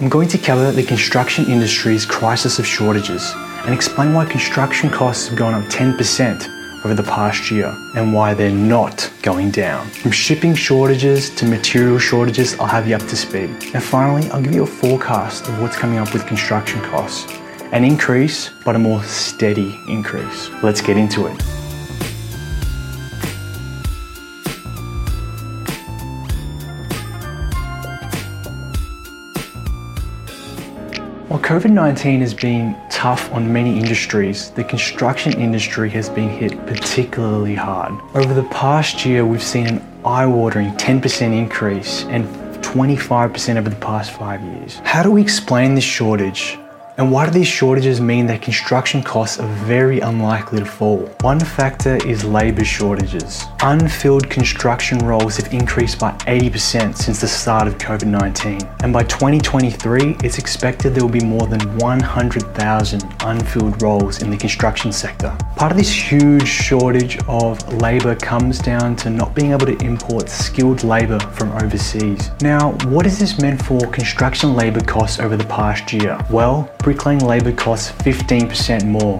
I'm going to cover the construction industry's crisis of shortages and explain why construction costs have gone up 10% over the past year and why they're not going down. From shipping shortages to material shortages, I'll have you up to speed. And finally, I'll give you a forecast of what's coming up with construction costs. An increase, but a more steady increase. Let's get into it. While COVID 19 has been tough on many industries, the construction industry has been hit particularly hard. Over the past year, we've seen an eye watering 10% increase and 25% over the past five years. How do we explain this shortage? And why do these shortages mean that construction costs are very unlikely to fall? One factor is labour shortages. Unfilled construction roles have increased by 80% since the start of COVID 19. And by 2023, it's expected there will be more than 100,000 unfilled roles in the construction sector. Part of this huge shortage of labour comes down to not being able to import skilled labour from overseas. Now, what has this meant for construction labour costs over the past year? Well, bricklaying labour costs 15% more,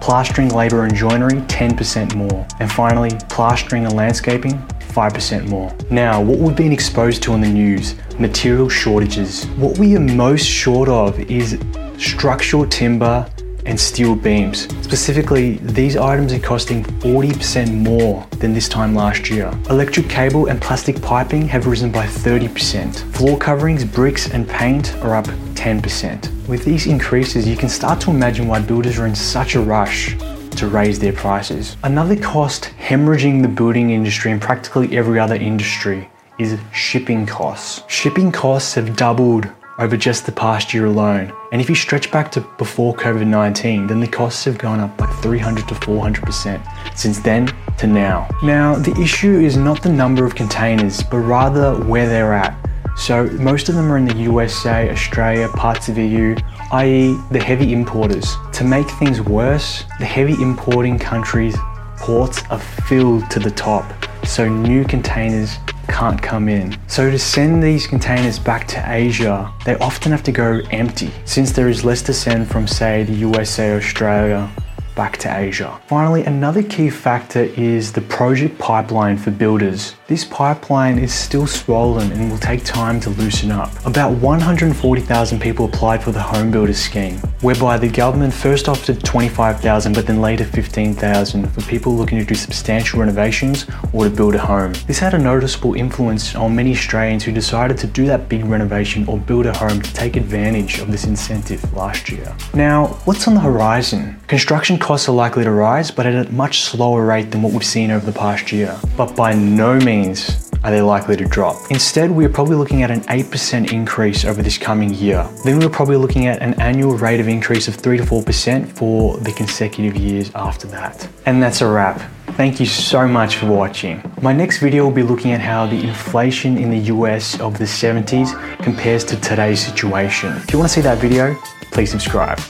plastering labour and joinery 10% more, and finally, plastering and landscaping 5% more. Now, what we've been exposed to on the news material shortages. What we are most short of is structural timber and steel beams. Specifically, these items are costing 40% more than this time last year. Electric cable and plastic piping have risen by 30%. Floor coverings, bricks, and paint are up 10%. With these increases, you can start to imagine why builders are in such a rush to raise their prices. Another cost hemorrhaging the building industry and practically every other industry is shipping costs. Shipping costs have doubled over just the past year alone. And if you stretch back to before COVID 19, then the costs have gone up by 300 to 400% since then to now. Now, the issue is not the number of containers, but rather where they're at. So, most of them are in the USA, Australia, parts of EU, i.e., the heavy importers. To make things worse, the heavy importing countries' ports are filled to the top, so new containers can't come in. So to send these containers back to Asia, they often have to go empty since there is less to send from say the USA, Australia, back to Asia. Finally, another key factor is the project pipeline for builders. This pipeline is still swollen and will take time to loosen up. About 140,000 people applied for the Home Builder Scheme, whereby the government first offered 25,000 but then later 15,000 for people looking to do substantial renovations or to build a home. This had a noticeable influence on many Australians who decided to do that big renovation or build a home to take advantage of this incentive last year. Now, what's on the horizon? Construction costs are likely to rise, but at a much slower rate than what we've seen over the past year. But by no means are they likely to drop. Instead, we're probably looking at an 8% increase over this coming year. Then we're probably looking at an annual rate of increase of 3 to 4% for the consecutive years after that. And that's a wrap. Thank you so much for watching. My next video will be looking at how the inflation in the US of the 70s compares to today's situation. If you want to see that video, please subscribe.